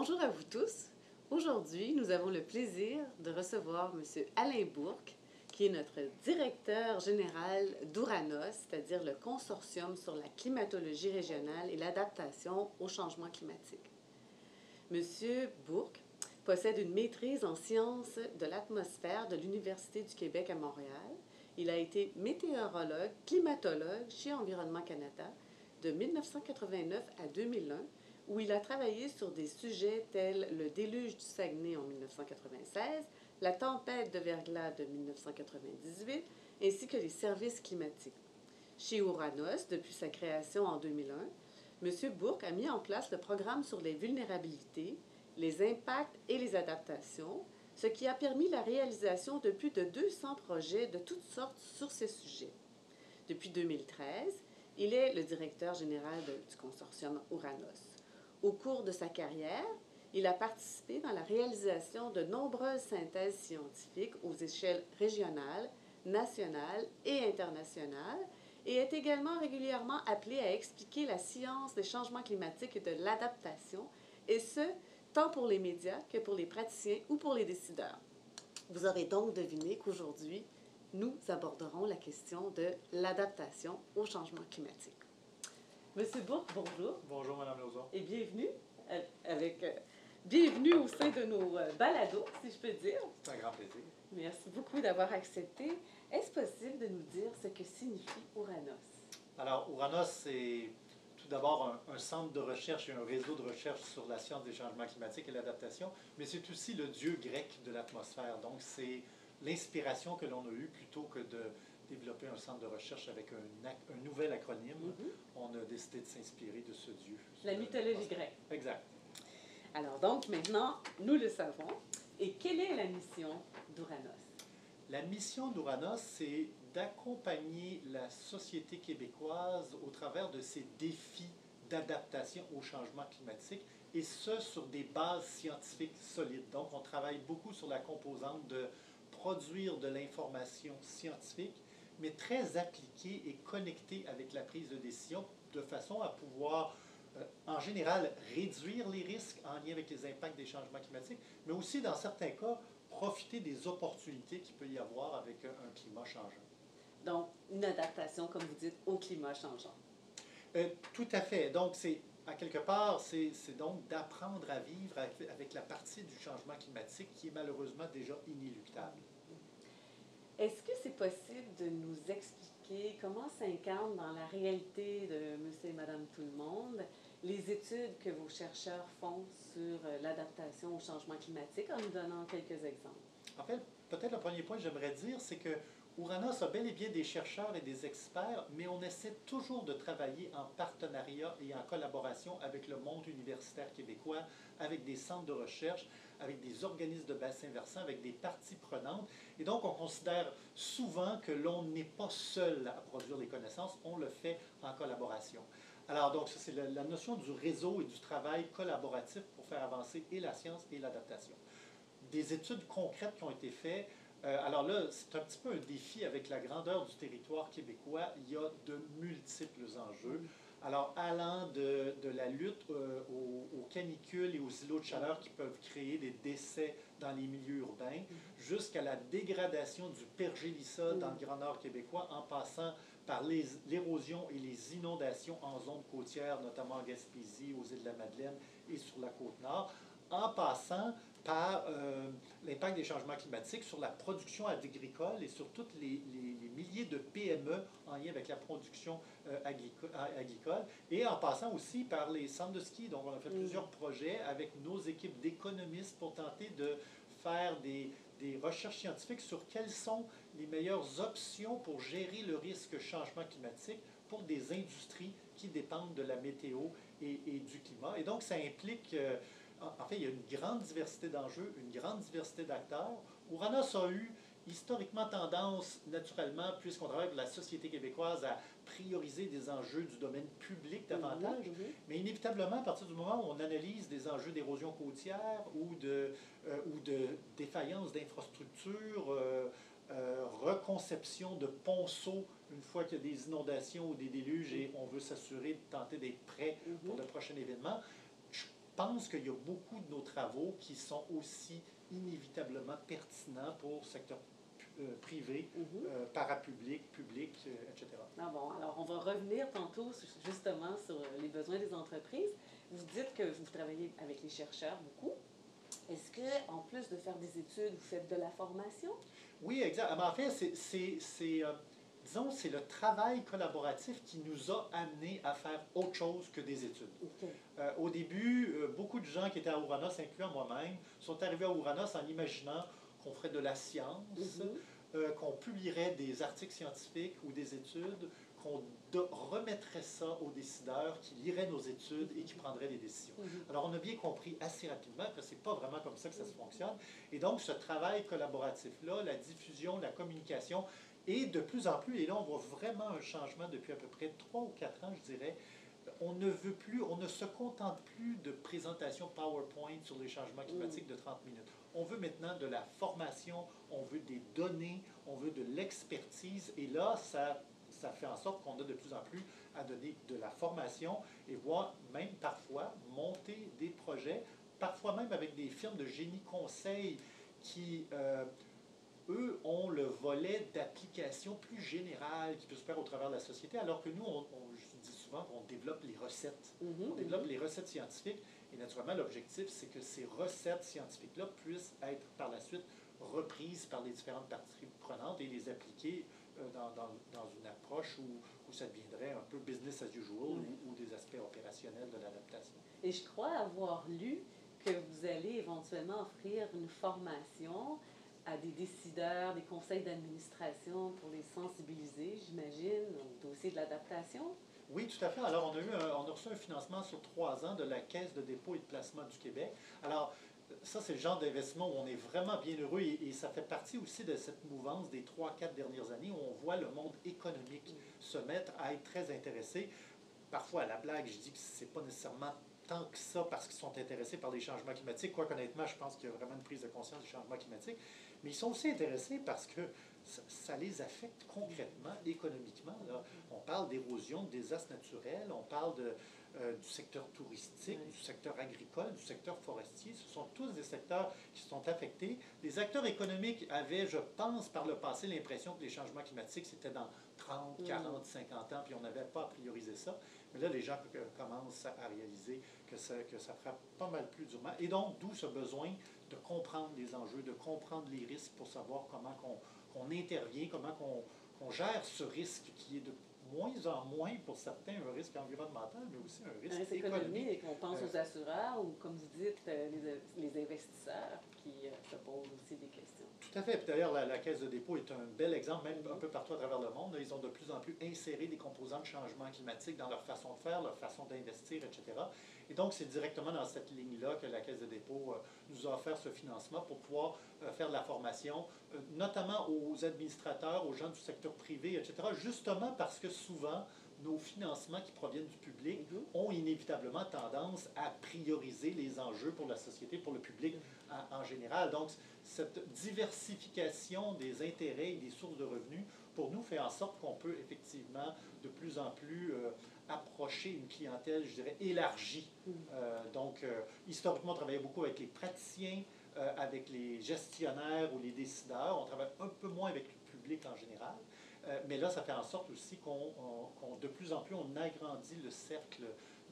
bonjour à vous tous. Aujourd'hui, nous avons le plaisir de recevoir M. Alain Bourque, qui est notre directeur général d'Ouranos, c'est-à-dire le consortium sur la climatologie régionale et l'adaptation au changement climatique. M. Bourque possède une maîtrise en sciences de l'atmosphère de l'Université du Québec à Montréal. Il a été météorologue, climatologue chez Environnement Canada de 1989 à 2001 où il a travaillé sur des sujets tels le déluge du Saguenay en 1996, la tempête de verglas de 1998, ainsi que les services climatiques. Chez Uranos, depuis sa création en 2001, M. Bourque a mis en place le programme sur les vulnérabilités, les impacts et les adaptations, ce qui a permis la réalisation de plus de 200 projets de toutes sortes sur ces sujets. Depuis 2013, il est le directeur général du consortium Uranos. Au cours de sa carrière, il a participé dans la réalisation de nombreuses synthèses scientifiques aux échelles régionales, nationales et internationales et est également régulièrement appelé à expliquer la science des changements climatiques et de l'adaptation, et ce, tant pour les médias que pour les praticiens ou pour les décideurs. Vous aurez donc deviné qu'aujourd'hui, nous aborderons la question de l'adaptation au changement climatique. Monsieur Bourque, bonjour. Bonjour, Madame Lozon. Et bienvenue euh, avec euh, bienvenue au sein de nos euh, balados, si je peux dire. C'est un grand plaisir. Merci beaucoup d'avoir accepté. Est-ce possible de nous dire ce que signifie Ouranos? Alors, Ouranos, c'est tout d'abord un, un, centre de recherche et un réseau de recherche sur la science des changements climatiques et l'adaptation, mais c'est aussi le dieu grec de l'atmosphère. Donc, c'est l'inspiration que l'on a eue plutôt que de développer un centre de recherche avec un, un nouvel acronyme. Mm -hmm. On a décidé de s'inspirer de ce dieu. La mythologie grecque. Exact. Alors donc maintenant, nous le savons. Et quelle est la mission d'Ouranos? La mission d'Ouranos, c'est d'accompagner la société québécoise au travers de ces défis d'adaptation au changement climatique, et ce, sur des bases scientifiques solides. Donc, on travaille beaucoup sur la composante de produire de l'information scientifique, mais très appliquée et connectée avec la prise de décision, de façon à pouvoir, euh, en général, réduire les risques en lien avec les impacts des changements climatiques, mais aussi, dans certains cas, profiter des opportunités qu'il peut y avoir avec un climat changeant. Donc, une adaptation, comme vous dites, au climat changeant. Euh, tout à fait. Donc, c'est à quelque part, c'est donc d'apprendre à vivre avec, avec, la partie du changement climatique qui est malheureusement déjà inéluctable. Est-ce que c'est possible de nous expliquer comment s'incarne dans la réalité de monsieur et madame tout le monde les études que vos chercheurs font sur l'adaptation au changement climatique en nous donnant quelques exemples? En fait, peut-être le premier point que j'aimerais dire, c'est que Ouranos a bel et bien des chercheurs et des experts, mais on essaie toujours de travailler en partenariat et en collaboration avec le monde universitaire québécois, avec des centres de recherche, avec des organismes de bassin versant, avec des parties prenantes. Et donc, on considère souvent que l'on n'est pas seul à produire les connaissances, on le fait en collaboration. Alors, donc, c'est la, la, notion du réseau et du travail collaboratif pour faire avancer et la science et l'adaptation. Des études concrètes qui ont été faites, euh, alors là, c'est un petit peu un défi avec la grandeur du territoire québécois. Il y a de multiples enjeux. Alors, allant de, de la lutte euh, aux, canicules et aux îlots de chaleur qui peuvent créer des décès dans les milieux urbains, jusqu'à la dégradation du pergélisol dans le Grand Nord québécois, en passant par l'érosion et les inondations en zone côtière, notamment en Gaspésie, aux îles de la Madeleine et sur la côte nord, en passant par euh, l'impact des changements climatiques sur la production agricole et sur tous les, les, les, milliers de PME en lien avec la production euh, agricole, agricole, et en passant aussi par les centres de ski. Donc, on a fait mmh. plusieurs projets avec nos équipes d'économistes pour tenter de faire des, des recherches scientifiques sur quelles sont les meilleures options pour gérer le risque changement climatique pour des industries qui dépendent de la météo et, et du climat. Et donc, ça implique... Euh, en fait, il y a une grande diversité d'enjeux, une grande diversité d'acteurs. Ouranos a eu historiquement tendance, naturellement, puisqu'on travaille pour la société québécoise, à prioriser des enjeux du domaine public davantage. Mais inévitablement, à partir du moment où on analyse des enjeux d'érosion côtière ou de, euh, ou de défaillance d'infrastructures, euh, euh, reconception de ponceaux une fois qu'il y a des inondations ou des déluges et on veut s'assurer de tenter d'être prêt mmh. pour le prochain événement, pense qu'il y a beaucoup de nos travaux qui sont aussi inévitablement pertinents pour le secteur euh, privé, euh, parapublic, public, euh, etc. Ah bon, alors on va revenir tantôt justement sur les besoins des entreprises. Vous dites que vous travaillez avec les chercheurs beaucoup. Est-ce que, en plus de faire des études, vous faites de la formation? Oui, exact. Mais en fait, c'est, disons, c'est le travail collaboratif qui nous a amené à faire autre chose que des études. Euh, au début, euh, beaucoup de gens qui étaient à Ouranos, incluant moi-même, sont arrivés à Ouranos en imaginant qu'on ferait de la science, Mhm. euh, qu'on publierait des articles scientifiques ou des études, qu'on remettrait ça aux décideurs qui liraient nos études et qui prendraient des décisions. Mhm. Alors, on a bien compris assez rapidement que ce n'est pas vraiment comme ça que ça se fonctionne. Et donc, ce travail collaboratif-là, la diffusion, la communication, et de plus en plus, et là, on voit vraiment un changement depuis à peu près trois ou quatre ans, je dirais, on ne veut plus, on ne se contente plus de présentations PowerPoint sur les changements climatiques de 30 minutes. On veut maintenant de la formation, on veut des données, on veut de l'expertise, et là, ça, ça fait en sorte qu'on a de plus en plus à donner de la formation et voir même parfois monter des projets, parfois même avec des firmes de génie conseil qui, euh, eux, ont le volet d'application plus général qui peut se faire au travers de la société, alors que nous, on, on- je dis souvent qu'on développe les recettes. Mhm, On développe mhm. les recettes scientifiques et naturellement, l'objectif, c'est que ces recettes scientifiques-là puissent être par la suite reprises par les différentes parties prenantes et les appliquer euh, dans, dans- dans une approche où, où ça deviendrait un peu business as usual Mhm. ou, ou des aspects opérationnels de l'adaptation. Et je crois avoir lu que vous allez éventuellement offrir une formation à des décideurs, des conseils d'administration pour les sensibiliser, j'imagine, au dossier de l'adaptation? Oui, tout à fait. Alors, on a, eu un- on a reçu un financement sur trois ans de la Caisse de dépôt et de placement du Québec. Alors, ça, c'est le genre d'investissement où on est vraiment bien heureux et, et ça fait partie aussi de cette mouvance des trois, quatre dernières années où on voit le monde économique se mettre à être très intéressé. Parfois, à la blague, je dis que c'est pas nécessairement tant que ça parce qu'ils sont intéressés par les changements climatiques. Quoique, honnêtement, je pense qu'il y a vraiment une prise de conscience du changement climatique. Mais ils sont aussi intéressés parce que ça, les affecte concrètement, économiquement. Là. On parle d'érosion, de désastres naturels, on parle de, euh, du secteur touristique, du secteur agricole, du secteur forestier. Ce sont tous des secteurs qui sont affectés. Les acteurs économiques avaient, je pense, par le passé, l'impression que les changements climatiques, c'était dans 30, Mm. 40, 50 ans, puis on n'avait pas à prioriser ça. Mais là, les gens euh, commencent à réaliser que ça, que ça frappe pas mal plus durement. Et donc, d'où ce besoin de comprendre les enjeux, de comprendre les risques pour savoir comment qu'on qu'on intervient, comment qu'on qu'on gère ce risque qui est de moins en moins pour certains un risque environnemental, mais aussi un risque économique. On pense Euh, aux assureurs ou, comme vous dites, euh, les, les investisseurs qui euh, se posent aussi des questions. Tout à fait. Puis d'ailleurs, la, la Caisse de dépôt est un bel exemple, même un peu partout à travers le monde. Ils ont de plus en plus inséré des composants de changement climatique dans leur façon de faire, leur façon d'investir, etc. Et donc, c'est directement dans cette ligne-là que la Caisse de dépôt euh, nous a offert ce financement pour pouvoir euh, faire de la formation, euh, notamment aux administrateurs, aux gens du secteur privé, etc. Justement parce que souvent, nos financements qui proviennent du public Mhm. ont inévitablement tendance à prioriser les enjeux pour la société, pour le public en, en général. Donc, cette diversification des intérêts et des sources de revenus, pour nous, fait en sorte qu'on peut effectivement de plus en plus euh, approcher une clientèle, je dirais, élargie. Mhm. Euh, donc, euh, historiquement, on travaillait beaucoup avec les praticiens, avec les gestionnaires ou les décideurs. On travaille un peu moins avec le public en général. Euh, mais là, ça fait en sorte aussi qu'on, on- qu'on- de plus en plus, on agrandit le cercle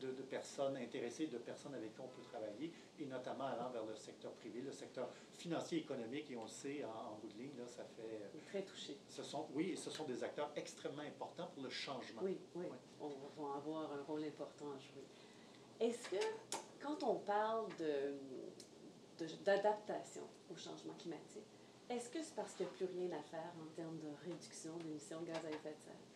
de, de personnes intéressées, de personnes avec qui on peut travailler, et notamment allant vers le secteur privé, le secteur financier, économique, et on le sait, en, en bout de ligne, là, ça fait... euh, Très touché. Ce sont, oui, ce sont des acteurs extrêmement importants pour le changement. Oui, oui. Ouais. On va avoir un rôle important à jouer. Est-ce que, quand on parle de- d'adaptation au changement climatique, est-ce que c'est parce qu'il n'y a plus rien à faire en termes de réduction d'émissions de gaz à effet de serre?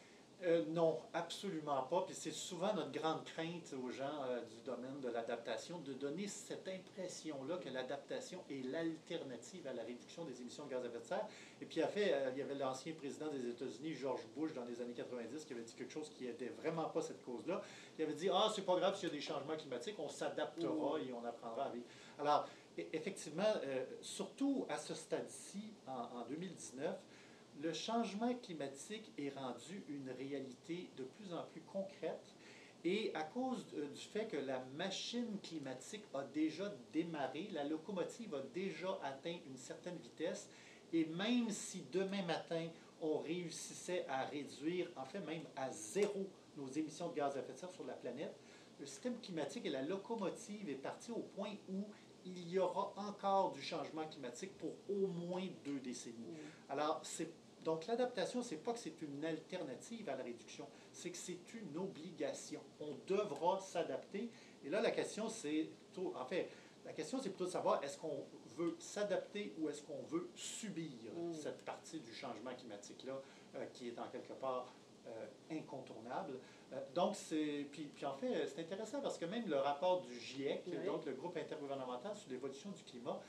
Euh, non, absolument pas. Puis c'est souvent notre grande crainte aux gens euh, du domaine de l'adaptation de donner cette impression-là que l'adaptation est l'alternative à la réduction des émissions de gaz à effet de serre. Et puis, euh, il y avait l'ancien président des États-Unis, George Bush, dans les années 90, qui avait dit quelque chose qui n'était vraiment pas cette cause-là. Il avait dit Ah, c'est pas grave s'il y a des changements climatiques, on s'adaptera et on apprendra à vivre. Alors, effectivement, euh, surtout à ce stade-ci, en, en 2019, le changement climatique est rendu une réalité de plus en plus concrète. Et à cause euh, du fait que la machine climatique a déjà démarré, la locomotive a déjà atteint une certaine vitesse, et même si demain matin, on réussissait à réduire, en fait même à zéro, nos émissions de gaz à effet de serre sur la planète, le système climatique et la locomotive est parti au point où il y aura encore du changement climatique pour au moins deux décennies. Alors, c'est donc l'adaptation, c'est pas que c'est une alternative à la réduction, c'est que c'est une obligation. On devra s'adapter. Et là, la question, c'est plutôt, en fait, la question, c'est plutôt de savoir est-ce qu'on veut s'adapter ou est-ce qu'on veut subir Mm. cette partie du changement climatique-là euh, qui est en quelque part euh, incontournable? Euh, donc, c'est. Puis, puis en fait, c'est intéressant parce que même le rapport du GIEC, Oui. donc le groupe intergouvernemental sur l'évolution du climat,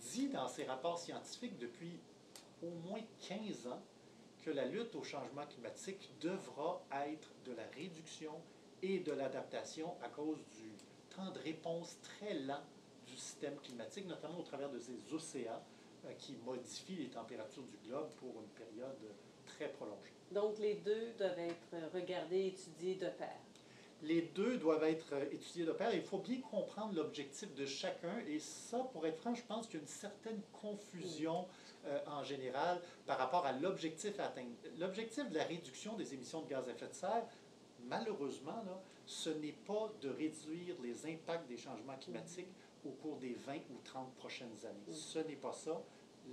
dit dans ses rapports scientifiques depuis au moins 15 ans que la lutte au changement climatique devra être de la réduction et de l'adaptation à cause du temps de réponse très lent du système climatique, notamment au travers de ces océans euh, qui modifient les températures du globe pour une période très prolongée. Donc, les deux doivent être regardés, étudiés de pair. Les deux doivent être euh, étudiés de pair. Il faut bien comprendre l'objectif de chacun. Et ça, pour être franc, je pense qu'il y a une certaine confusion euh, en général par rapport à l'objectif à atteindre. L'objectif de la réduction des émissions de gaz à effet de serre, malheureusement, là, ce n'est pas de réduire les impacts des changements climatiques au cours des 20 ou 30 prochaines années. Mm. Ce n'est pas ça.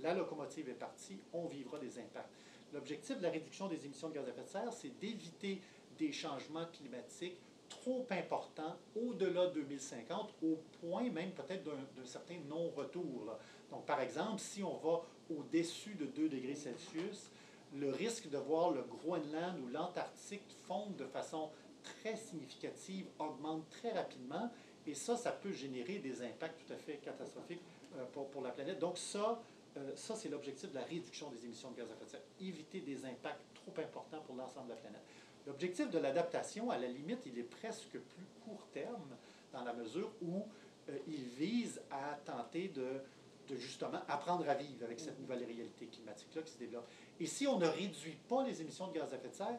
La locomotive est partie, on vivra des impacts. L'objectif de la réduction des émissions de gaz à effet de serre, c'est d'éviter des changements climatiques trop importants au-delà de 2050, au point même peut-être d'un certain non-retour. Donc, par exemple, si on va au-dessus de 2 degrés Celsius, le risque de voir le Groenland ou l'Antarctique fondre de façon très significative augmente très rapidement. Et ça, ça peut générer des impacts tout à fait catastrophiques euh, pour, pour la planète. Donc ça, euh, ça c'est l'objectif de la réduction des émissions de gaz à effet de serre. Éviter des impacts trop importants pour l'ensemble de la planète. L'objectif de l'adaptation, à la limite, il est presque plus court terme dans la mesure où euh, il vise à tenter de, justement apprendre à vivre avec cette nouvelle réalité climatique-là qui se développe. Et si on ne réduit pas les émissions de gaz à effet de serre,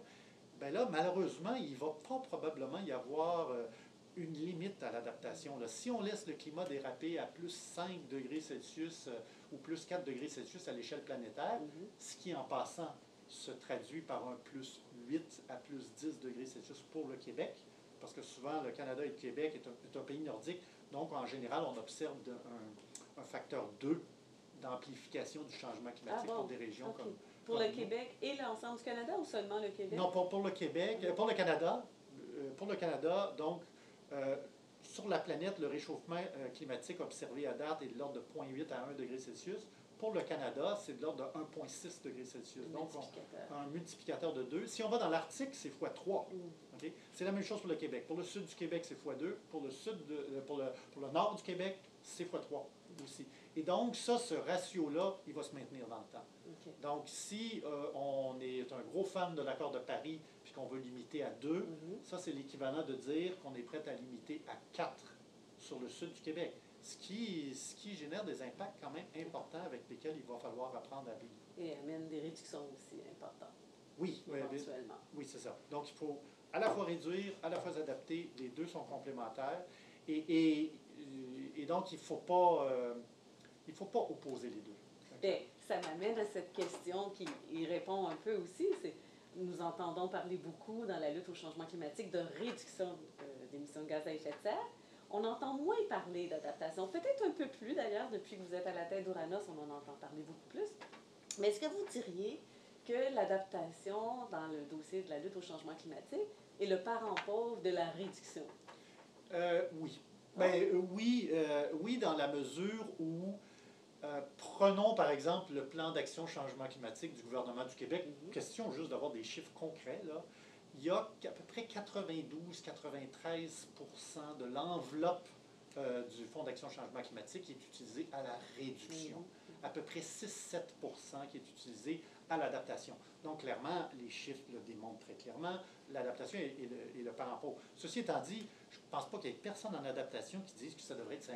ben là, malheureusement, il va pas probablement y avoir euh, une limite à l'adaptation. Si on laisse le climat déraper à plus 5 degrés Celsius euh, ou plus 4 degrés Celsius à l'échelle planétaire, Mhm. ce qui en passant se traduit par un plus 8 à plus 10 degrés Celsius pour le Québec, parce que souvent le Canada et le Québec est un, est un pays nordique, donc en général on observe de- un, un facteur 2 d'amplification du changement climatique Ah bon? pour des régions Ok. comme... Pour comme le nous. Québec et l'ensemble du Canada ou seulement le Québec? Non, pour, pour le Québec, euh, pour le Canada, euh, pour le Canada, donc, euh, sur la planète, le réchauffement euh, climatique observé à date est de l'ordre de 0,8 à 1 degré Celsius. Pour le Canada, c'est de l'ordre de 1,6 degré Celsius. Donc, on- un multiplicateur de 2. Si on va dans l'Arctique, c'est x3. Mm. OK? C'est la même chose pour le Québec. Pour le sud du Québec, c'est x2. Pour le, sud de- euh, pour, le, pour le nord du Québec, c'est x3 aussi. Et donc, ça, ce ratio-là, il va se maintenir dans le temps. Donc, si euh, on est un gros fan de l'accord de Paris puis qu'on veut limiter à 2, Mhm. ça, c'est l'équivalent de dire qu'on est prêt à limiter à 4 sur le sud du Québec. Ce qui, ce qui génère des impacts quand même importants avec lesquels il va falloir apprendre à vivre. Et amène des réductions aussi importantes, Oui, éventuellement. oui, c'est ça. Donc, il faut à la fois réduire, à la fois s'adapter. Les deux sont complémentaires. Et, et, et donc, il ne faut, pas, euh, il faut pas opposer les deux. Bien, ça m'amène à cette question qui y répond un peu aussi. C'est nous entendons parler beaucoup dans la lutte au changement climatique de réduction euh, d'émissions de gaz à effet de serre. On entend moins parler d'adaptation, peut-être un peu plus d'ailleurs, depuis que vous êtes à la tête d'Uranos, on en entend parler beaucoup plus. Mais est-ce que vous diriez que l'adaptation dans le dossier de la lutte au changement climatique est le parent pauvre de la réduction? Euh, oui. Ben, euh, oui, euh, oui, dans la mesure où, euh, prenons par exemple le plan d'action changement climatique du gouvernement du Québec, Mhm. question juste d'avoir des chiffres concrets, là. il y a à peu près 92-93 de l'enveloppe euh, du Fonds d'action changement climatique qui est utilisée à la réduction. À peu près 6-7 qui est utilisé à l'adaptation. Donc, clairement, les chiffres le démontrent très clairement. L'adaptation est le, parent pauvre. Ceci étant dit, je ne pense pas qu'il y ait personne en adaptation qui dise que ça devrait être 50-50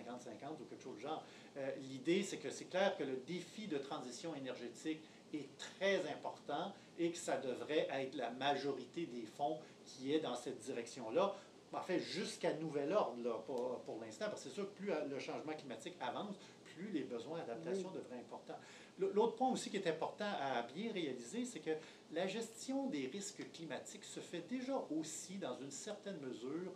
ou quelque chose du genre. Euh, L'idée, c'est que c'est clair que le défi de transition énergétique est très important et que ça devrait être la majorité des fonds qui est dans cette direction-là. en fait, jusqu'à nouvel ordre, là, pour, pour l'instant, parce que c'est sûr que plus le changement climatique avance, plus les besoins d'adaptation devraient être importants. L'autre point aussi qui est important à bien réaliser, c'est que la gestion des risques climatiques se fait déjà aussi, dans une certaine mesure,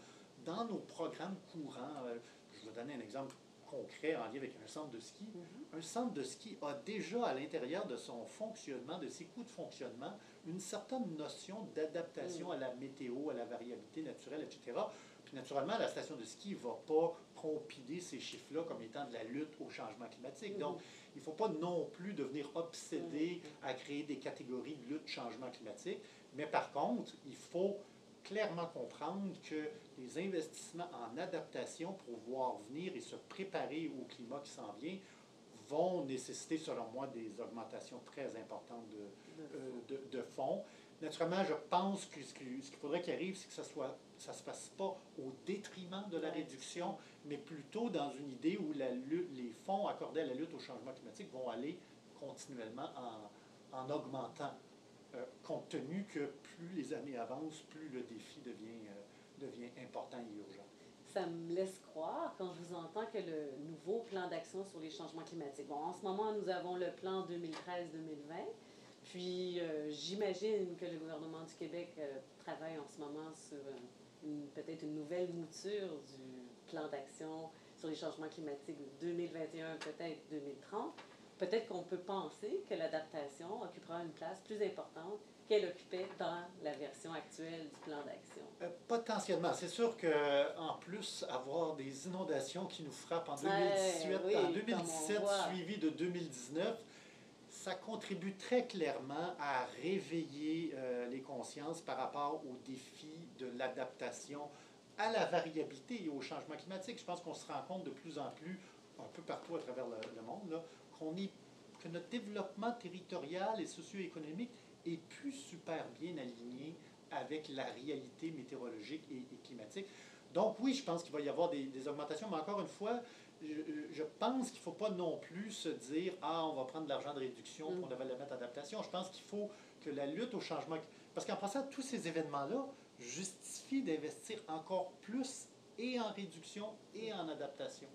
dans nos programmes courants. Euh, je vais donner un exemple concret en lien avec un centre de ski. Mm-hmm. Un centre de ski a déjà à l'intérieur de son fonctionnement, de ses coûts de fonctionnement, une certaine notion d'adaptation mm. à la météo, à la variabilité naturelle, etc. Puis naturellement, la station de ski ne va pas compiler ces chiffres-là comme étant de la lutte au changement climatique. Mm. Donc, il ne faut pas non plus devenir obsédé à créer des catégories de lutte changement climatique. Mais par contre, il faut clairement comprendre que les investissements en adaptation pour voir venir et se préparer au climat qui s'en vient vont nécessiter, selon moi, des augmentations très importantes de, de, euh, fonds. Naturellement, je pense que ce qu'il faudrait qu'il arrive, c'est que ça ne se passe pas au détriment de la réduction, mais plutôt dans une idée où les fonds accordés à la lutte au changement climatique vont aller continuellement en, en augmentant. Euh, compte tenu que plus les années avancent, plus le défi devient, euh, devient important et urgent. Ça me laisse croire, quand je vous entends, que le nouveau plan d'action sur les changements climatiques. Bon, en ce moment, nous avons le plan 2013-2020. Puis, euh, j'imagine que le gouvernement du Québec travaille en ce moment sur peut-être une nouvelle mouture du plan d'action sur les changements climatiques 2021, peut-être 2030 peut-être qu'on peut penser que l'adaptation occupera une place plus importante qu'elle occupait dans la version actuelle du plan d'action. Euh, potentiellement. C'est sûr qu'en plus, avoir des inondations qui nous frappent en 2018, en 2017, suivi de 2019, ça contribue très clairement à réveiller euh, les consciences par rapport aux défis de l'adaptation à la variabilité et au changement climatique. Je pense qu'on se rend compte de plus en plus, un peu partout à travers le, le monde, là, qu'on est, que notre développement territorial et socio-économique est plus super bien aligné avec la réalité météorologique et, climatique. Donc oui, je pense qu'il va y avoir des, augmentations, mais encore une fois, je, pense qu'il ne faut pas non plus se dire Ah, on va prendre de l'argent de réduction, mm. on va le mettre en adaptation. Je pense qu'il faut que la lutte au changement. Parce qu'en passant, tous ces événements-là justifient d'investir encore plus et en réduction et en adaptation.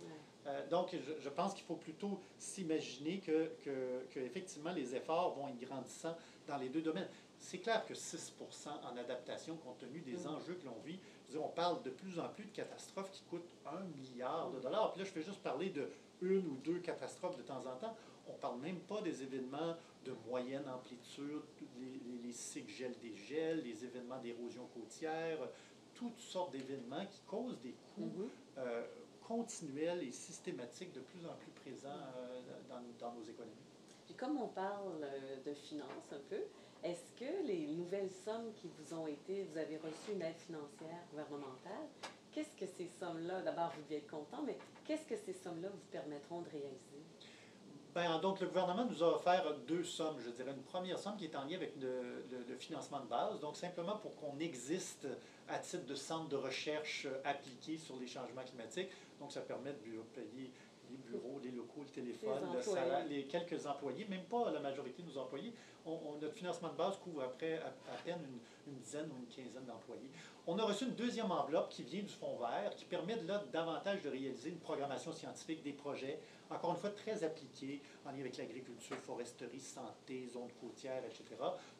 Euh, donc, je, pense qu'il faut plutôt s'imaginer que, que, effectivement, les efforts vont être grandissant dans les deux domaines. C'est clair que 6 en adaptation, compte tenu des mm. enjeux que l'on vit, on parle de plus en plus de catastrophes qui coûtent un milliard de dollars. Puis là, je fais juste parler de une ou deux catastrophes de temps en temps. On ne parle même pas des événements de moyenne amplitude, les, les, cycles gel-dégel, les événements d'érosion côtière, toutes sortes d'événements qui causent des coûts mm-hmm. euh, continuels et systématiques de plus en plus présents euh, dans, dans, nos économies. Puis comme on parle euh, de finances un peu, est-ce que les nouvelles sommes qui vous ont été, vous avez reçu une aide financière gouvernementale, qu'est-ce que ces sommes-là, d'abord vous devez être content, mais qu'est-ce que ces sommes-là vous permettront de réaliser? Ben, donc, le gouvernement nous a offert deux sommes, je dirais. Une première somme qui est en lien avec le, le financement de base, donc simplement pour qu'on existe à titre de centre de recherche appliqué sur les changements climatiques. Donc, ça permet de payer les bureaux, les locaux, le téléphone, le salaire, les quelques employés, même pas la majorité de nos employés. On, notre financement de base couvre après à, peine une, dizaine ou une quinzaine d'employés. On a reçu une deuxième enveloppe qui vient du Fonds vert, qui permet là davantage de réaliser une programmation scientifique des projets, encore une fois très appliqués en lien avec l'agriculture, foresterie, santé, zones côtières, etc.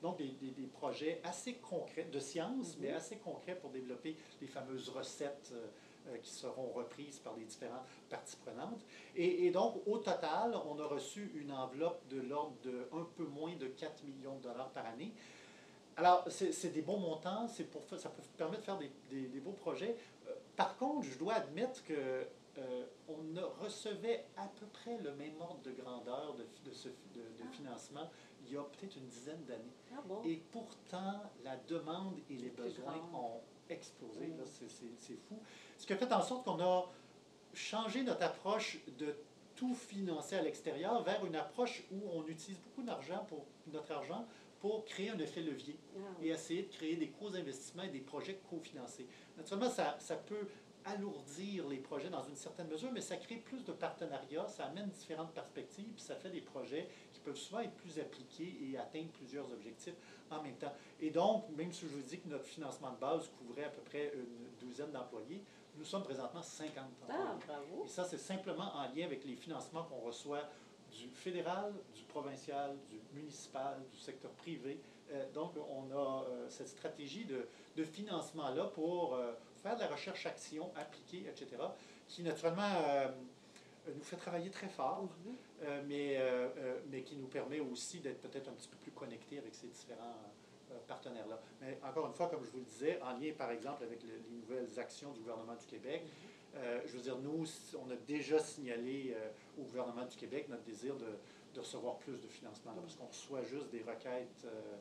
Donc des, des, projets assez concrets, de science, mais mm-hmm. assez concrets pour développer les fameuses recettes. Euh, euh, qui seront reprises par les différentes parties prenantes. Et, donc, au total, on a reçu une enveloppe de l'ordre de un peu moins de 4 millions de dollars par année. Alors, c'est des bons montants, pour, ça peut permettre de faire des, des, beaux projets. Euh, par contre, je dois admettre que euh, on recevait à peu près le même ordre de grandeur de, de, ce, de, ah. financement il y a peut-être une dizaine d'années. Ah bon? Et pourtant, la demande et les besoins ont explosé. Mm. C'est fou. Ce qui a fait en sorte qu'on a changé notre approche de tout financer à l'extérieur vers une approche où on utilise beaucoup d'argent pour notre argent pour créer un effet levier ah et essayer de créer des co-investissements et des projets cofinancés. Naturellement, ça, ça peut alourdir les projets dans une certaine mesure, mais ça crée plus de partenariats, ça amène différentes perspectives, puis ça fait des projets qui peuvent souvent être plus appliqués et atteindre plusieurs objectifs en même temps. Et donc, même si je vous dis que notre financement de base couvrait à peu près une douzaine d'employés, nous sommes présentement 50 employés. Ah, bravo. Et ça, c'est simplement en lien avec les financements qu'on reçoit du fédéral, du provincial, du municipal, du secteur privé. Euh, donc, on a euh, cette stratégie de, de financement-là pour euh, faire de la recherche-action appliquée, etc., qui naturellement nous fait travailler très fort, Mhm. euh, mais, mais qui nous permet aussi d'être peut-être un petit peu plus connectés avec ces différents partenaires-là. Mais encore une fois, comme je vous le disais, en lien par exemple avec le- les nouvelles actions du gouvernement du Québec, euh, je veux dire, nous, on a déjà signalé euh, au gouvernement du Québec notre désir de, de recevoir plus de financement, là, parce qu'on reçoit juste des requêtes. euh,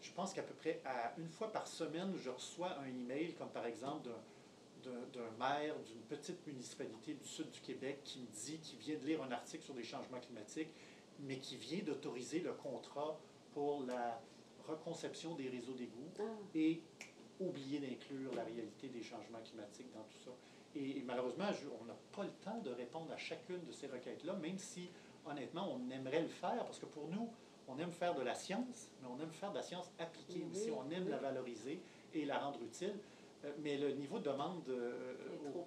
je pense qu'à peu près à une fois par semaine, je reçois un email, comme par exemple d'un- maire d'une petite municipalité du sud du Québec qui me dit qu'il vient de lire un article sur les changements climatiques, mais qui vient d'autoriser le contrat pour la reconception des réseaux d'égouts Ah, et oublier d'inclure la réalité des changements climatiques dans tout ça. Et, et malheureusement, je- on n'a pas le temps de répondre à chacune de ces requêtes-là, même si, honnêtement, on aimerait le faire, parce que pour nous, on aime faire de la science, mais on aime faire de la science appliquée Oui, aussi. On aime oui. la valoriser et la rendre utile. Euh, mais le niveau de demande euh,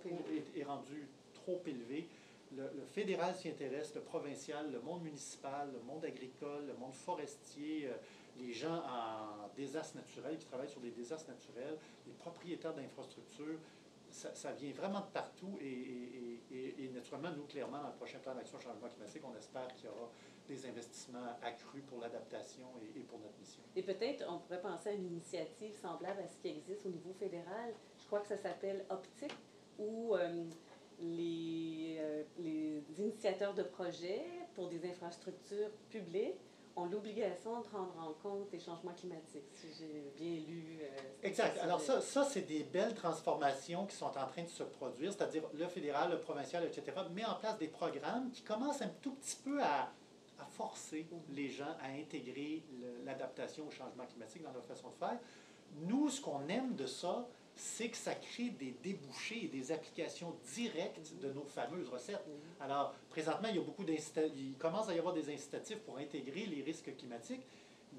Est élevé. est- est rendu trop élevé. Le, le fédéral s'y intéresse, le provincial, le monde municipal, le monde agricole, le monde forestier, euh, les gens en désastres naturels qui travaillent sur des désastres naturels, les propriétaires d'infrastructures. Ça, vient vraiment de partout et, naturellement, nous, clairement, dans le prochain plan d'action changement climatique, on espère qu'il y aura des investissements accrus pour l'adaptation et, et pour notre mission. Et peut-être on pourrait penser à une initiative semblable à ce qui existe au niveau fédéral. Je crois que ça s'appelle Optique, où euh, les, euh, les initiateurs de projets pour des infrastructures publiques ont l'obligation de prendre en compte les changements climatiques, si j'ai bien lu. euh, Exact. Alors ça, ça c'est des belles transformations qui sont en train de se produire, c'est-à-dire le fédéral, le provincial, etc., met en place des programmes qui commencent un tout petit peu à, à forcer les gens à intégrer l'adaptation au changement climatique dans leur façon de faire. Nous, ce qu'on aime de ça, c'est que ça crée des débouchés et des applications directes de nos fameuses recettes. Alors, présentement, il y a beaucoup. Il commence à y avoir des incitatifs pour intégrer les risques climatiques,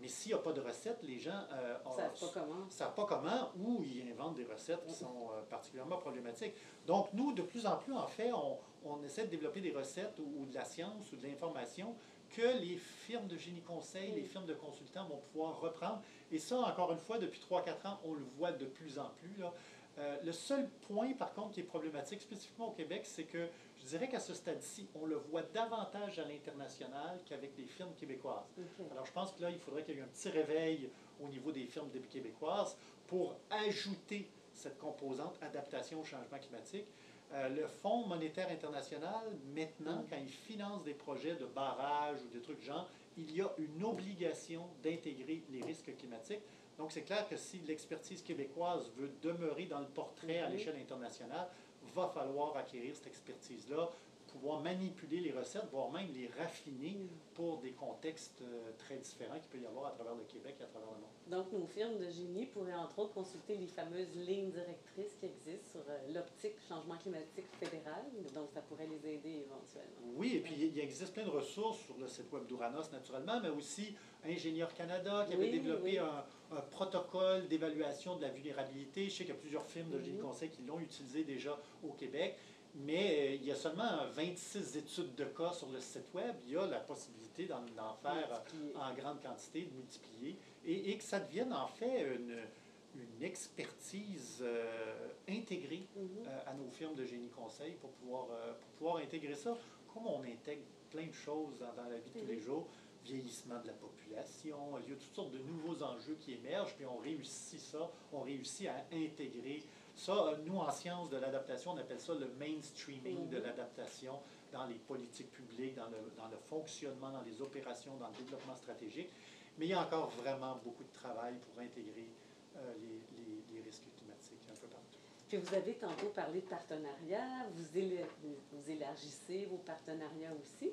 mais s'il n'y a pas de recettes, les gens euh, Ils savent pas comment. ne savent pas comment ou ils inventent des recettes qui sont euh, particulièrement problématiques. Donc, nous, de plus en plus, en fait, on, on essaie de développer des recettes ou, ou de la science ou de l'information que les firmes de génie conseil, les firmes de consultants vont pouvoir reprendre. Et ça, encore une fois, depuis 3-4 ans, on le voit de plus en plus. là. Euh, le seul point, par contre, qui est problématique spécifiquement au Québec, c'est que je dirais qu'à ce stade-ci, on le voit davantage à l'international qu'avec les firmes québécoises. Alors, je pense que là, il faudrait qu'il y ait un petit réveil au niveau des firmes québécoises pour ajouter cette composante adaptation au changement climatique. Euh, le Fonds monétaire international, maintenant, quand il finance des projets de barrages ou des trucs genre, il y a une obligation d'intégrer les risques climatiques. Donc, c'est clair que si l'expertise québécoise veut demeurer dans le portrait à Mhm. l'échelle internationale, va falloir acquérir cette expertise-là, pouvoir manipuler les recettes, voire même les raffiner pour des contextes euh, très différents qu'il peut y avoir à travers le Québec et à travers le monde. Donc, nos firmes de génie pourraient entre autres consulter les fameuses lignes directrices qui existent sur euh, l'optique changement climatique fédéral. Donc, ça pourrait les aider éventuellement. Oui, et puis il existe plein de ressources sur le site web d'Uranos, naturellement, mais aussi Ingénieur Canada qui avait Oui, développé oui. Un, un protocole d'évaluation de la vulnérabilité. Je sais qu'il y a plusieurs firmes de génie Mhm. conseil qui l'ont utilisé déjà au Québec, mais euh, il y a seulement 26 études de cas sur le site web. Il y a la possibilité d'en faire en grande quantité, de multiplier, et, et que ça devienne en fait une, une expertise euh, intégrée Mhm. euh, à nos firmes de génie conseil pour pouvoir, euh, pour pouvoir intégrer ça, comme on intègre plein de choses dans, dans la vie de tous les Mhm. jours, vieillissement de la population, il y a toutes sortes de nouveaux enjeux qui émergent, puis on réussit ça, on réussit à intégrer ça. euh, Nous, en sciences de l'adaptation, on appelle ça le mainstreaming de Mhm. l'adaptation dans les politiques publiques, dans le, dans le fonctionnement, dans les opérations, dans le développement stratégique. Mais il y a encore vraiment beaucoup de travail pour intégrer euh, les, les- les risques climatiques un peu partout. Puis vous avez tantôt parlé de partenariat, vous, éla- vous élargissez vos partenariats aussi.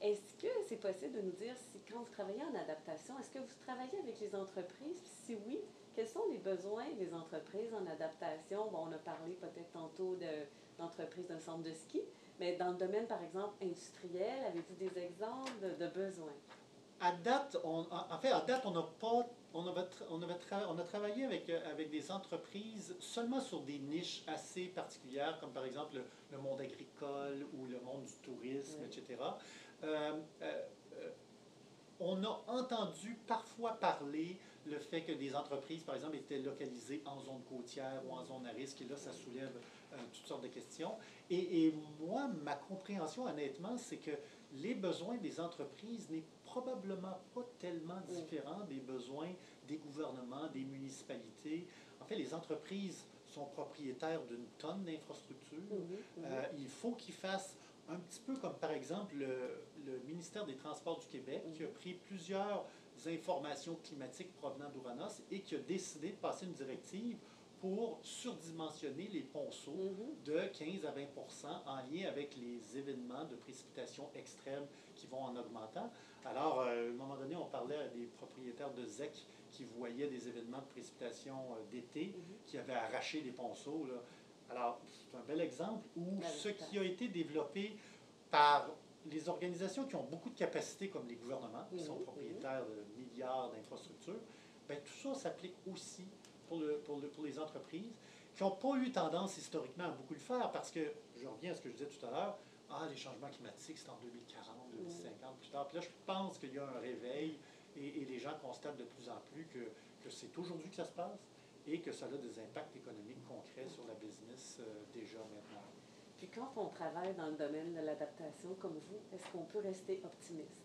Est-ce que c'est possible de nous dire si quand vous travaillez en adaptation, est-ce que vous travaillez avec les entreprises? Si oui, quels sont les besoins des entreprises en adaptation? Bon, on a parlé peut-être tantôt de- d'entreprises d'un centre de ski, Mais dans le domaine, par exemple, industriel, avez-vous des exemples de, besoins? À date, on, en fait, à date, on n'a pas, on, avait, on, on a travaillé avec, euh, avec des entreprises seulement sur des niches assez particulières, comme par exemple le, monde agricole ou le monde du tourisme, etc. Euh, euh, on a entendu parfois parler le fait que des entreprises, par exemple, étaient localisées en zone côtière ou en zone à risque, et là, ça soulève euh, toutes sortes de questions. Et, moi, ma compréhension, honnêtement, c'est que les besoins des entreprises n'est probablement pas tellement différents des besoins des gouvernements, des municipalités. En fait, les entreprises sont propriétaires d'une tonne d'infrastructures. Euh, il faut qu'ils fassent un petit peu comme, par exemple, le, ministère des Transports du Québec, qui a pris plusieurs informations climatiques provenant d'Uranos et qui a décidé de passer une directive pour surdimensionner les ponceaux mm-hmm. de 15 à 20% en lien avec les événements de précipitations extrêmes qui vont en augmentant. Alors, euh, à un moment donné, on parlait à des propriétaires de ZEC qui voyaient des événements de précipitation euh, d'été mm-hmm. qui avaient arraché les ponceaux. Alors, c'est un bel exemple où ce qui a été développé par les organisations qui ont beaucoup de capacités, comme les gouvernements, qui sont propriétaires de milliards d'infrastructures, ben, tout ça s'applique aussi pour, le, pour, le, pour les entreprises qui n'ont pas eu tendance historiquement à beaucoup le faire parce que, je reviens à ce que je disais tout à l'heure, ah, les changements climatiques, c'est en 2040, 2050, plus tard. Puis là, je pense qu'il y a un réveil et, et, les gens constatent de plus en plus que, que c'est aujourd'hui que ça se passe et que ça a des impacts économiques concrets sur la business euh, déjà maintenant. Puis quand on travaille dans le domaine de l'adaptation comme vous, est-ce qu'on peut rester optimiste?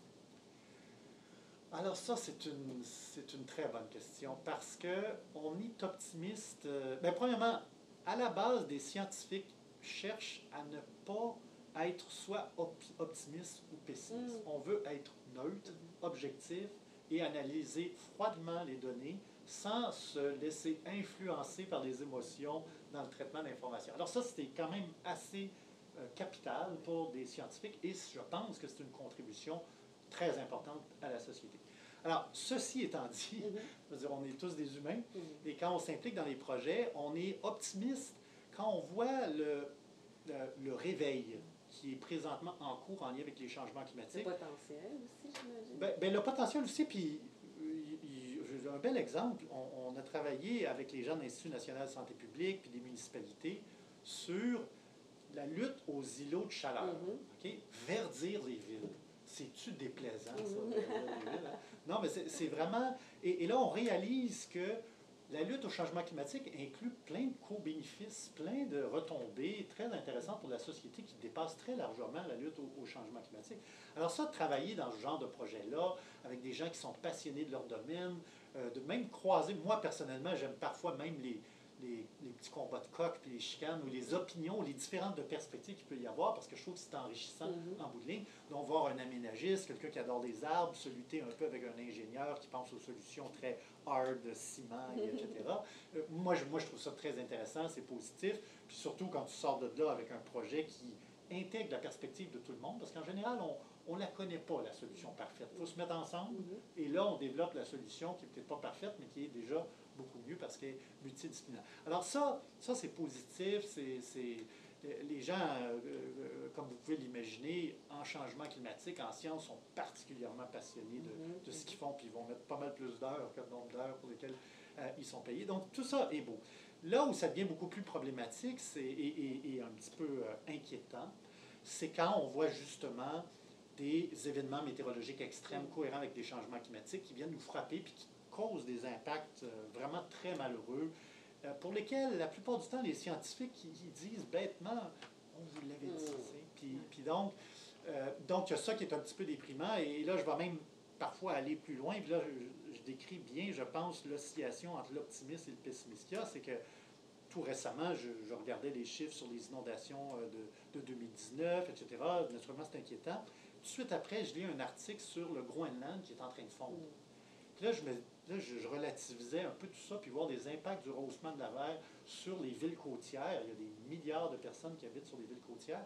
Alors ça, c'est une, c'est une très bonne question parce qu'on est optimiste. Euh, ben, premièrement, à la base, des scientifiques cherchent à ne pas être soit optimiste ou pessimiste. Mm. On veut être neutre, mm-hmm. objectif et analyser froidement les données sans se laisser influencer par les émotions dans le traitement d'informations. Alors ça, c'était quand même assez euh, capital pour des scientifiques et je pense que c'est une contribution très importante à la société. Alors, ceci étant dit, mm-hmm. on est tous des humains mm-hmm. et quand on s'implique dans les projets, on est optimiste quand on voit le, le, réveil qui est présentement en cours en lien avec les changements climatiques. Le potentiel aussi, j'imagine. Ben, ben, le potentiel aussi, puis un bel exemple, on, a travaillé avec les gens de l'Institut national de santé publique puis des municipalités sur la lutte aux îlots de chaleur. Mm-hmm. Verdir les villes. C'est-tu déplaisant, ça, mm-hmm. hein? Non, mais c'est vraiment... Et, là, on réalise que la lutte au changement climatique inclut plein de co-bénéfices, plein de retombées très intéressantes pour la société qui dépassent très largement la lutte au, changement climatique. Alors ça, travailler dans ce genre de projet-là, avec des gens qui sont passionnés de leur domaine, euh, de même croiser, moi personnellement, j'aime parfois même les, les, petits combats de coq, puis les chicanes, ou les opinions, les différentes de perspectives qu'il peut y avoir, parce que je trouve que c'est enrichissant mm-hmm. en bout de ligne. Donc, voir un aménagiste, quelqu'un qui adore les arbres, se lutter un peu avec un ingénieur qui pense aux solutions très hard, ciment, etc. Euh, moi, je, moi, je trouve ça très intéressant, c'est positif. Puis surtout quand tu sors de là avec un projet qui intègre la perspective de tout le monde, parce qu'en général, on, ne la connaît pas, la solution parfaite. Il faut se mettre ensemble mm-hmm. et là, on développe la solution qui n'est peut-être pas parfaite, mais qui est déjà beaucoup mieux parce qu'elle est multidisciplinaire. Alors ça, ça c'est positif, c'est les gens, euh, euh, comme vous pouvez l'imaginer, en changement climatique, en sciences, sont particulièrement passionnés de, mm-hmm. de ce qu'ils font, puis ils vont mettre pas mal plus d'heures que le nombre d'heures pour lesquelles euh, ils sont payés. Donc tout ça est beau. Là où ça devient beaucoup plus problématique et, et, et, un petit peu inquiétant, c'est quand on voit justement des événements météorologiques extrêmes cohérents avec des changements climatiques qui viennent nous frapper puis qui causent des impacts euh, vraiment très malheureux, euh, pour lesquels la plupart du temps les scientifiques ils disent bêtement on vous l'avait dit. Mm. Puis, puis donc, euh, donc il y a ça qui est un petit peu déprimant et là je vais même parfois aller plus loin. Puis là, je, décris bien, je pense, l'oscillation entre l'optimisme et le pessimisme qu'il y a. C'est que tout récemment, je, regardais les chiffres sur les inondations de, de 2019, etc. Naturellement, c'est inquiétant. Tout de suite après, je lis un article sur le Groenland qui est en train de fondre. Mm. Puis là, je, me, là je, relativisais un peu tout ça, puis voir des impacts du rehaussement de la mer sur les villes côtières. Il y a des milliards de personnes qui habitent sur les villes côtières.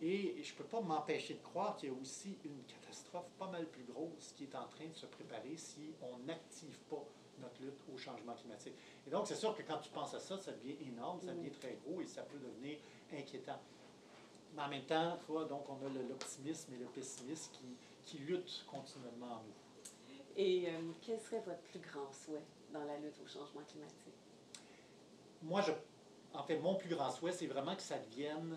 Et, je ne peux pas m'empêcher de croire qu'il y a aussi une catastrophe pas mal plus grosse qui est en train de se préparer si on n'active pas notre lutte au changement climatique. Et donc, c'est sûr que quand tu penses à ça, ça devient énorme, ça devient mm. très gros et ça peut devenir inquiétant. Mais en même temps, fois, donc, on a l'optimisme et le pessimisme qui, qui luttent continuellement en nous. Et euh, quel serait votre plus grand souhait dans la lutte au changement climatique? Moi, je, en fait, mon plus grand souhait, c'est vraiment que ça devienne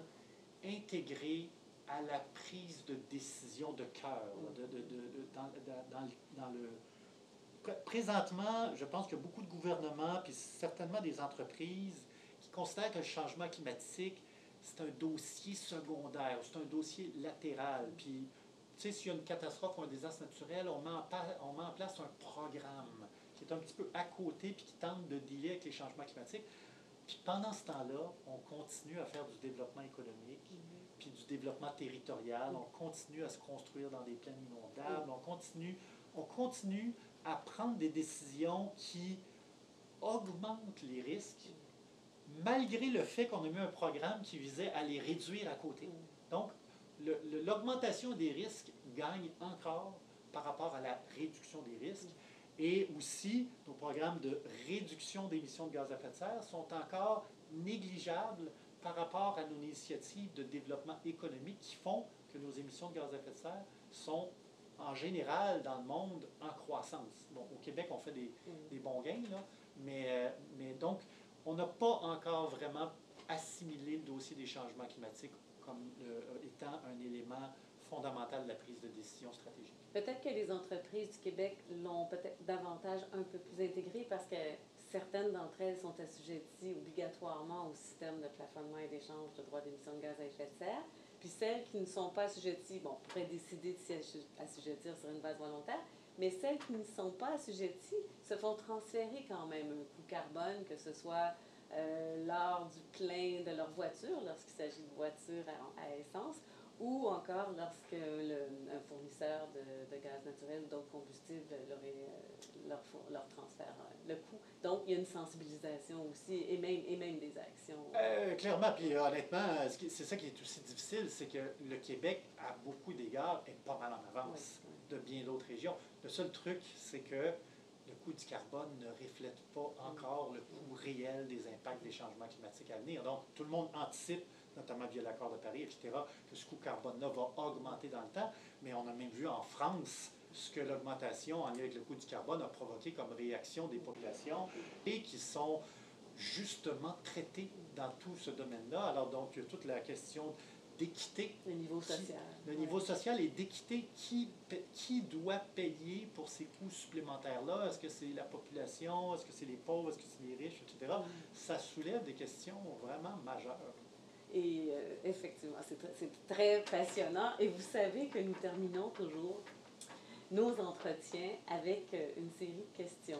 intégré à la prise de décision de cœur, de, de, de, dans, dans, dans, le... Présentement, je pense que beaucoup de gouvernements, puis certainement des entreprises, qui considèrent que le changement climatique, c'est un dossier secondaire, c'est un dossier latéral. Puis, tu sais, s'il y a une catastrophe ou un désastre naturel, on met, en, on met en place un programme qui est un petit peu à côté puis qui tente de dealer avec les changements climatiques. Puis pendant ce temps-là, on continue à faire du développement économique, mm-hmm. puis du développement territorial, on continue à se construire dans des plaines inondables, on continue, on continue à prendre des décisions qui augmentent les risques, malgré le fait qu'on a mis un programme qui visait à les réduire à côté. Donc, l'augmentation des risques gagne encore par rapport à la réduction des risques. Et aussi, nos programmes de réduction d'émissions de gaz à effet de serre sont encore négligeables par rapport à nos initiatives de développement économique qui font que nos émissions de gaz à effet de serre sont en général dans le monde en croissance. Bon, au Québec, on fait des, des bons gains, là, mais, euh, mais donc, on n'a pas encore vraiment assimilé le dossier des changements climatiques comme euh, étant un élément fondamental de la prise de décision stratégique. Peut-être que les entreprises du Québec l'ont peut-être davantage un peu plus intégré parce que certaines d'entre elles sont assujetties obligatoirement au système de plafonnement et d'échange de droits d'émission de gaz à effet de serre. Puis celles qui ne sont pas assujetties, bon, pourraient décider de s'y assujettir sur une base volontaire, mais celles qui ne sont pas assujetties se font transférer quand même un coût carbone, que ce soit euh, lors du plein de leur voiture, lorsqu'il s'agit de voitures à essence, ou encore lorsque le, un fournisseur de, de, gaz naturel ou d'autres combustibles leur, est, leur, leur, transfère le coût. Donc, il y a une sensibilisation aussi et même, et même des actions. Euh, clairement, puis honnêtement, c'est ça qui est aussi difficile, c'est que le Québec, à beaucoup d'égards, est pas mal en avance oui, oui. de bien d'autres régions. Le seul truc, c'est que le coût du carbone ne reflète pas encore le coût réel des impacts des changements climatiques à venir. Donc, tout le monde anticipe notamment via l'accord de Paris, etc., que ce coût carbone-là va augmenter dans le temps. Mais on a même vu en France ce que l'augmentation en lien avec le coût du carbone a provoqué comme réaction des populations et qui sont justement traitées dans tout ce domaine-là. Alors donc, il y a toute la question d'équité. Le niveau social. Qui, le niveau social et d'équité. Qui, qui doit payer pour ces coûts supplémentaires-là? Est-ce que c'est la population? Est-ce que c'est les pauvres? Est-ce que c'est les riches? Etc. Mm. Ça soulève des questions vraiment majeures. Et euh, effectivement, c'est très, très, passionnant. Et vous savez que nous terminons toujours nos entretiens avec euh, une série de questions.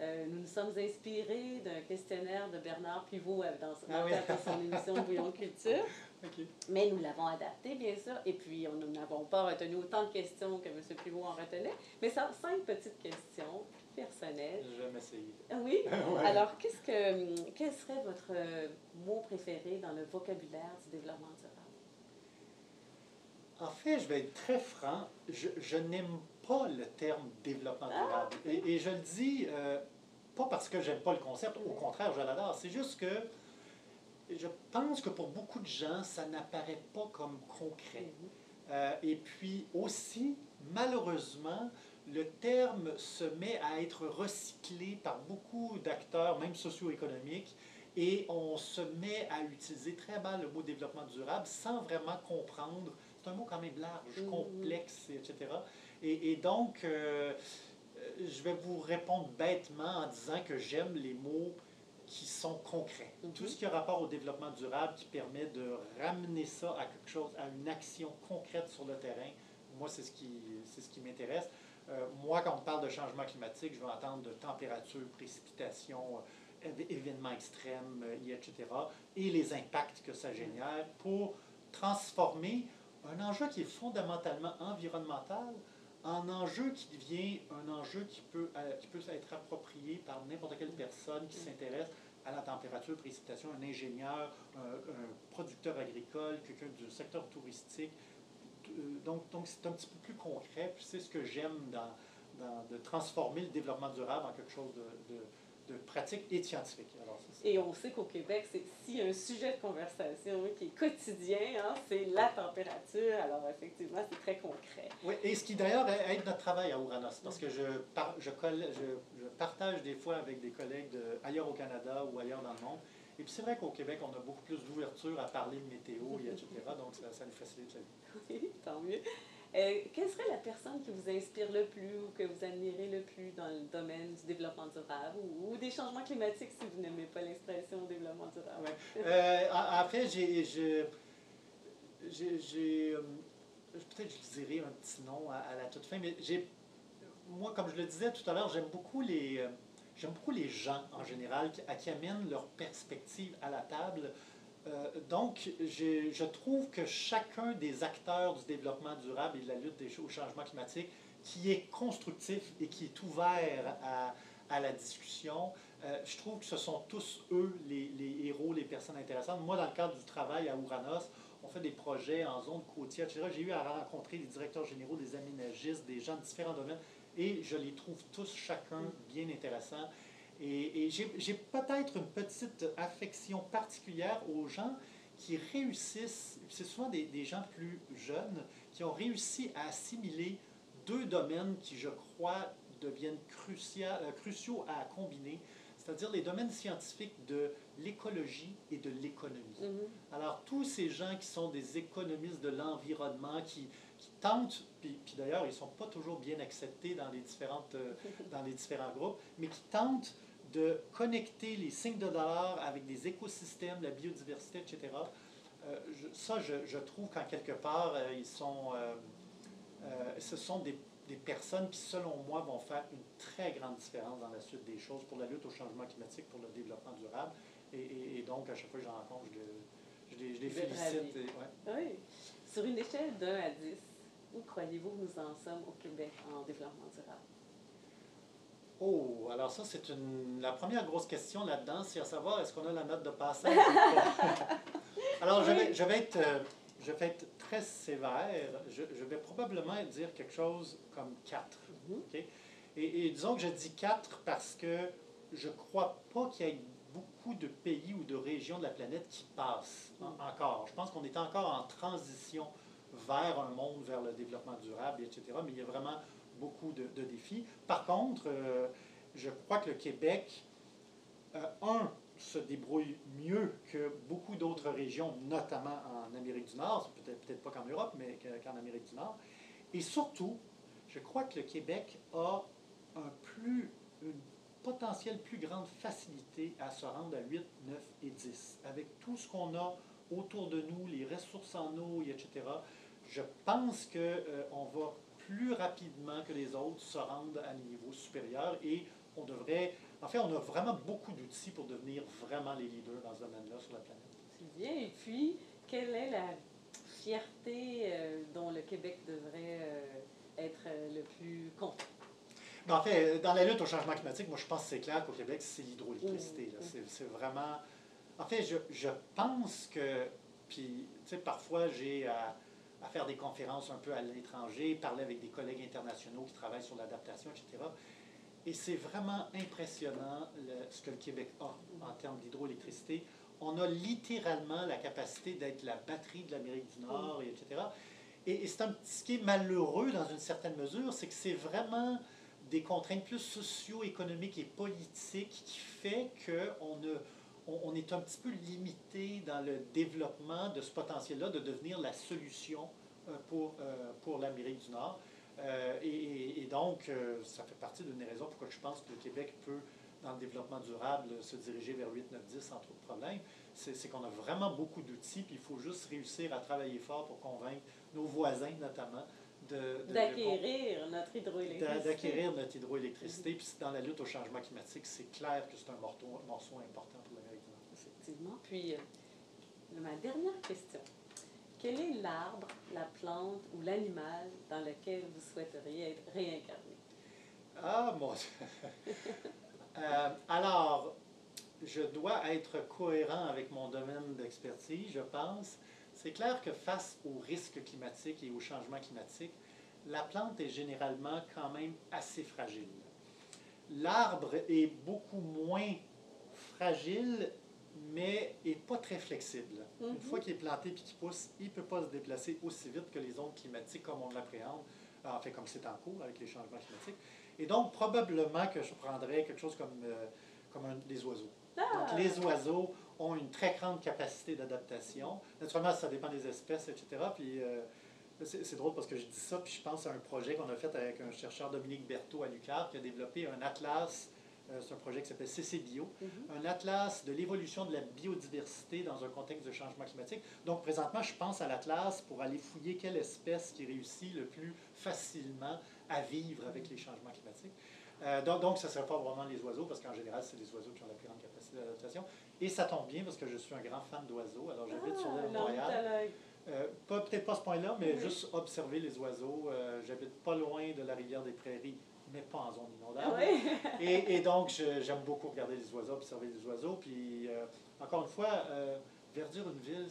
Euh, nous nous sommes inspirés d'un questionnaire de Bernard Pivot dans, ah oui. dans son émission Bouillon Culture. okay. Mais nous l'avons adapté, bien sûr. Et puis, nous n'avons pas retenu autant de questions que M. Pivot en retenait. Mais ça, cinq petites questions personnelles. Je vais m'essayer. Ah oui? ouais. Alors, qu'est-ce que, quel serait votre mot préféré dans le vocabulaire du développement durable? En fait, je vais être très franc. Je, je n'aime pas le terme développement durable. Ah. Et, et, je le dis euh, pas parce que j'aime pas le concept, au contraire, je l'adore. C'est juste que je pense que pour beaucoup de gens, ça n'apparaît pas comme concret. Euh, et puis aussi, malheureusement, le terme se met à être recyclé par beaucoup d'acteurs, même socio-économiques, et on se met à utiliser très mal le mot développement durable sans vraiment comprendre. C'est un mot quand même large, complexe, etc. Et, et donc, euh, je vais vous répondre bêtement en disant que j'aime les mots qui sont concrets. Mm -hmm. Tout ce qui a rapport au développement durable qui permet de ramener ça à quelque chose, à une action concrète sur le terrain, moi, c'est ce qui, c'est ce qui m'intéresse. Euh, moi, quand on parle de changement climatique, je vais entendre de température, précipitation, euh, événements extrêmes, euh, etc., et les impacts que ça génère pour transformer un enjeu qui est fondamentalement environnemental un enjeu qui devient un enjeu qui peut, qui peut être approprié par n'importe quelle personne qui s'intéresse à la température, précipitation, un ingénieur, un producteur agricole, quelqu'un du secteur touristique. Donc, donc c'est un petit peu plus concret. Puis c'est ce que j'aime dans, dans, de transformer le développement durable en quelque chose de, de, de pratique et de scientifique. Alors, ça, c'est- Et on sait qu'au Québec, c'est a un sujet de conversation qui est quotidien, hein, c'est la température. Alors, effectivement, c'est très concret. Oui, et ce qui d'ailleurs aide notre travail à Ouranos, parce que je, par- je, colle- je, je partage des fois avec des collègues de, ailleurs au Canada ou ailleurs dans le monde. Et puis c'est vrai qu'au Québec, on a beaucoup plus d'ouverture à parler de météo, et etc. Donc ça, ça nous facilite la vie. Oui, tant mieux. Euh, quelle serait la personne qui vous inspire le plus ou que vous admirez le plus dans le domaine du développement durable ou, ou des changements climatiques si vous n'aimez pas l'expression développement durable? Ouais. Euh, j'ai. je- j'ai- j'ai, euh, Peut-être je dirais un petit nom à, à la toute fin, mais j'ai. Moi, comme je le disais tout à l'heure, j'aime beaucoup les. J'aime beaucoup les gens en général qui, amènent leur perspective à la table. Euh, donc, je trouve que chacun des acteurs du développement durable et de la lutte au changement climatique, qui est constructif et qui est ouvert à, à la discussion, euh, je trouve que ce sont tous eux les, les héros, les personnes intéressantes. Moi, dans le cadre du travail à Ouranos, on fait des projets en zone côtière, etc. J'ai eu à rencontrer des directeurs généraux, des aménagistes, des gens de différents domaines, et je les trouve tous chacun bien intéressants. Et, et j'ai peut-être une petite affection particulière aux gens qui réussissent, c'est souvent des, des gens plus jeunes, qui ont réussi à assimiler deux domaines qui, je crois, deviennent euh, cruciaux à combiner, c'est-à-dire les domaines scientifiques de l'écologie et de l'économie. Mhm. Alors, tous ces gens qui sont des économistes de l'environnement, qui, qui tentent, puis, puis d'ailleurs, ils ne sont pas toujours bien acceptés dans les, différentes, euh, dans les différents groupes, mais qui tentent de connecter les signes de dollars avec des écosystèmes, la biodiversité, etc. Euh, je- ça, je, je trouve qu'en quelque part, euh, ils sont, euh, ce sont des, des personnes qui, selon moi, vont faire une très grande différence dans la suite des choses pour la lutte au changement climatique, pour le développement durable. Et, et- et donc, à chaque fois que j'en rencontre, je, le- je les, je les félicite. et- ouais. Oui. Sur une échelle de 1 à 10, où croyez-vous que nous en sommes au Québec en développement durable? Oh, alors ça, c'est une, la première grosse question là-dedans, c'est à savoir est-ce qu'on a la note de passage ou pas? alors, je vais, je, vais être, euh, je vais être très sévère. Je, je vais probablement dire quelque chose comme 4. Mhm. OK? Et, et disons que je dis 4 parce que je ne crois pas qu'il y ait beaucoup de pays ou de régions de la planète qui passent en- Mm. encore. Je pense qu'on est encore en transition vers un monde, vers le développement durable, etc. Mais il y a vraiment beaucoup de, défis. Par contre, euh, je crois que le Québec, euh, un, se débrouille mieux que beaucoup d'autres régions, notamment en Amérique du Nord, peut-être peut-être pas qu'en Europe, mais que- qu'en Amérique du Nord. Et surtout, je crois que le Québec a un plus, une potentielle plus grande facilité à se rendre à 8, 9 et 10. Avec tout ce qu'on a autour de nous, les ressources en eau, et etc., je pense qu'on va plus rapidement que les autres se rendre à des niveaux supérieurs et on devrait, en fait, on a vraiment beaucoup d'outils pour devenir vraiment les leaders dans ce domaine-là sur la planète. C'est bien. Et puis, quelle est la fierté euh, dont le Québec devrait euh, être euh, le plus content? Mais en fait, dans la lutte au changement climatique, moi je pense que c'est clair qu'au Québec, c'est l'hydroélectricité. Mhm. C'est vraiment. En fait, je, je pense que. Puis, tu sais, parfois j'ai à, à faire des conférences un peu à l'étranger, parler avec des collègues internationaux qui travaillent sur l'adaptation, etc. Et c'est vraiment impressionnant ce que le Québec a en termes d'hydroélectricité. On a littéralement la capacité d'être la batterie de l'Amérique du Nord, et etc. Et, ce qui est malheureux dans une certaine mesure, c'est que c'est vraiment des contraintes plus socio-économiques et politiques qui fait qu'on ne, on, est un petit peu limité dans le développement de ce potentiel-là de devenir la solution euh, pour, euh, pour l'Amérique du Nord. Euh, et, donc, ça fait partie d'une des raisons pourquoi je pense que le Québec peut, dans le développement durable, se diriger vers 8, 9, 10 sans trop de problèmes. C'est qu'on a vraiment beaucoup d'outils, puis il faut juste réussir à travailler fort pour convaincre nos voisins, notamment, D'acquérir notre hydroélectricité. d'acquérir notre hydroélectricité. Puis dans la lutte au changement climatique, c'est clair que c'est un morceau, morceau important pour l'Amérique du Nord. Puis, euh, ma dernière question. Quel est l'arbre, la plante ou l'animal dans lequel vous souhaiteriez être réincarné? Ah, mon Dieu. Euh, alors, je dois être cohérent avec mon domaine d'expertise, je pense. C'est clair que face aux risques climatiques et au changement climatique, la plante est généralement quand même assez fragile. l'arbre est beaucoup moins fragile, mais n'est pas très flexible. Une Mhm. fois qu'il est planté et qu'il pousse, il ne peut pas se déplacer aussi vite que les ondes climatiques comme on l'appréhende, en fait comme c'est en cours avec les changements climatiques. Et donc, probablement que je prendrais quelque chose comme, euh, comme un- les oiseaux. Ah! Donc, les oiseaux ont une très grande capacité d'adaptation. Naturellement, ça dépend des espèces, etc. Puis, euh, c'est drôle parce que je dis ça, puis je pense à un projet qu'on a fait avec un chercheur, Dominique Berthaud, à l'UQAR, qui a développé un atlas, c'est un projet qui s'appelle CC Bio, Mhm. un atlas de l'évolution de la biodiversité dans un contexte de changement climatique. Donc, présentement, je pense à l'atlas pour aller fouiller quelle espèce qui réussit le plus facilement à vivre avec les changements climatiques. Euh, donc, donc, ça ne serait pas vraiment les oiseaux, parce qu'en général, c'est les oiseaux qui ont la plus grande capacité d'adaptation. Et ça tombe bien, parce que je suis un grand fan d'oiseaux. Alors, j'habite sur l'île Ah, Montréal. Euh, pas- Peut-être pas à ce point-là, mais Oui. juste observer les oiseaux. Euh, J'habite pas loin de la rivière des Prairies, mais pas en zone inondable. Oui. Et, et donc, j'aime beaucoup regarder les oiseaux, observer les oiseaux. Puis, euh, encore une fois, euh, verdure une ville,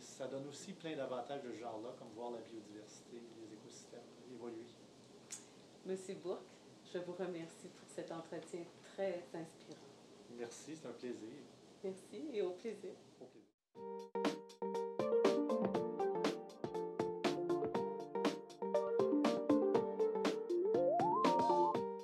ça donne aussi plein d'avantages de ce genre-là, comme voir la biodiversité, les écosystèmes évoluer. Monsieur Bourque, je vous remercie pour cet entretien très inspirant. Merci, c'est un plaisir. Merci et au plaisir. Au plaisir.